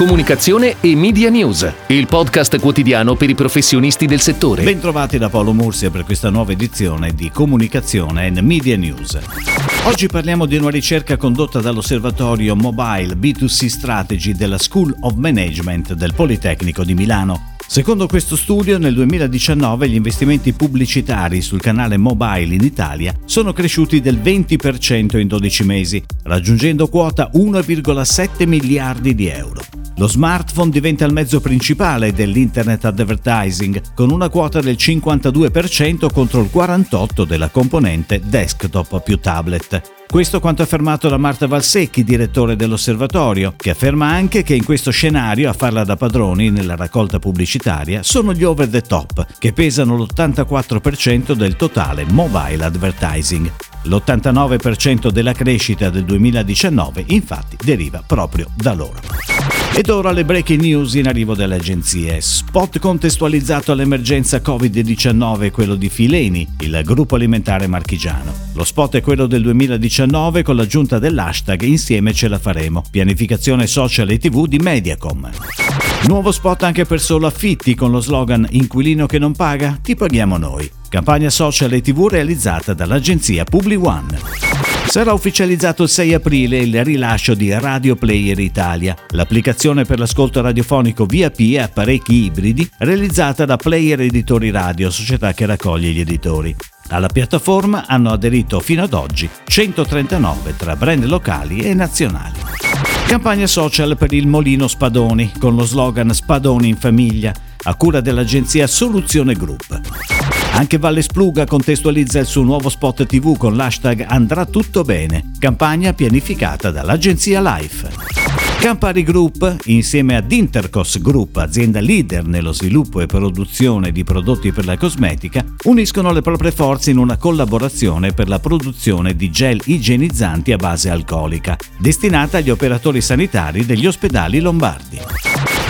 Comunicazione e Media News, il podcast quotidiano per i professionisti del settore. Bentrovati da Paolo Mursia per questa nuova edizione di Comunicazione e Media News. Oggi parliamo di una ricerca condotta dall'osservatorio Mobile B2C Strategy della School of Management del Politecnico di Milano. Secondo questo studio, nel 2019 gli investimenti pubblicitari sul canale mobile in Italia sono cresciuti del 20% in 12 mesi, raggiungendo quota 1,7 miliardi di euro. Lo smartphone diventa il mezzo principale dell'internet advertising, con una quota del 52% contro il 48% della componente desktop più tablet. Questo quanto affermato da Marta Valsecchi, direttore dell'osservatorio, che afferma anche che in questo scenario a farla da padroni nella raccolta pubblicitaria sono gli over the top, che pesano l'84% del totale mobile advertising. L'89% della crescita del 2019 infatti deriva proprio da loro. Ed ora le breaking news in arrivo dalle agenzie. Spot contestualizzato all'emergenza Covid-19 quello di Fileni, il gruppo alimentare marchigiano. Lo spot è quello del 2019 con l'aggiunta dell'hashtag Insieme ce la faremo, pianificazione social e tv di Mediacom. Nuovo spot anche per solo affitti con lo slogan Inquilino che non paga, ti paghiamo noi. Campagna social e tv realizzata dall'agenzia Publi One. Sarà ufficializzato il 6 aprile il rilascio di Radio Player Italia, l'applicazione per l'ascolto radiofonico via P e apparecchi ibridi realizzata da Player Editori Radio, società che raccoglie gli editori. Alla piattaforma hanno aderito fino ad oggi 139 tra brand locali e nazionali. Campagna social per il Molino Spadoni con lo slogan Spadoni in famiglia a cura dell'agenzia Soluzione Group. Anche Valle Spluga contestualizza il suo nuovo spot TV con l'hashtag Andrà tutto bene, campagna pianificata dall'agenzia Life. Campari Group, insieme ad Intercos Group, azienda leader nello sviluppo e produzione di prodotti per la cosmetica, uniscono le proprie forze in una collaborazione per la produzione di gel igienizzanti a base alcolica, destinata agli operatori sanitari degli ospedali lombardi.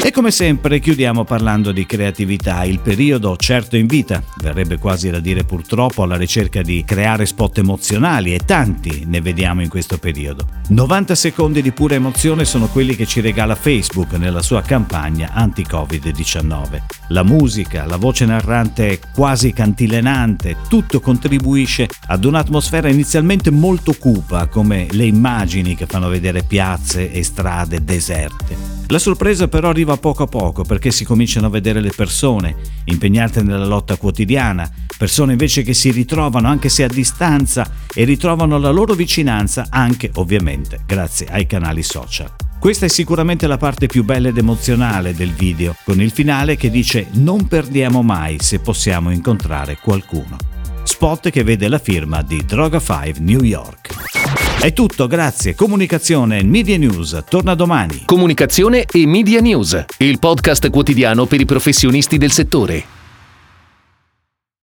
E come sempre chiudiamo parlando di creatività, il periodo certo invita, verrebbe quasi da dire purtroppo, alla ricerca di creare spot emozionali e tanti ne vediamo in questo periodo. 90 secondi di pura emozione sono quelli che ci regala Facebook nella sua campagna anti-Covid-19. La musica, la voce narrante quasi cantilenante, tutto contribuisce ad un'atmosfera inizialmente molto cupa come le immagini che fanno vedere piazze e strade deserte. La sorpresa però arriva poco a poco perché si cominciano a vedere le persone impegnate nella lotta quotidiana, persone invece che si ritrovano anche se a distanza e ritrovano la loro vicinanza anche ovviamente grazie ai canali social. Questa è sicuramente la parte più bella ed emozionale del video, con il finale che dice non perdiamo mai se possiamo incontrare qualcuno. Spot che vede la firma di Droga 5 New York. È tutto, grazie. Comunicazione e Media News torna domani. Comunicazione e Media News, il podcast quotidiano per i professionisti del settore.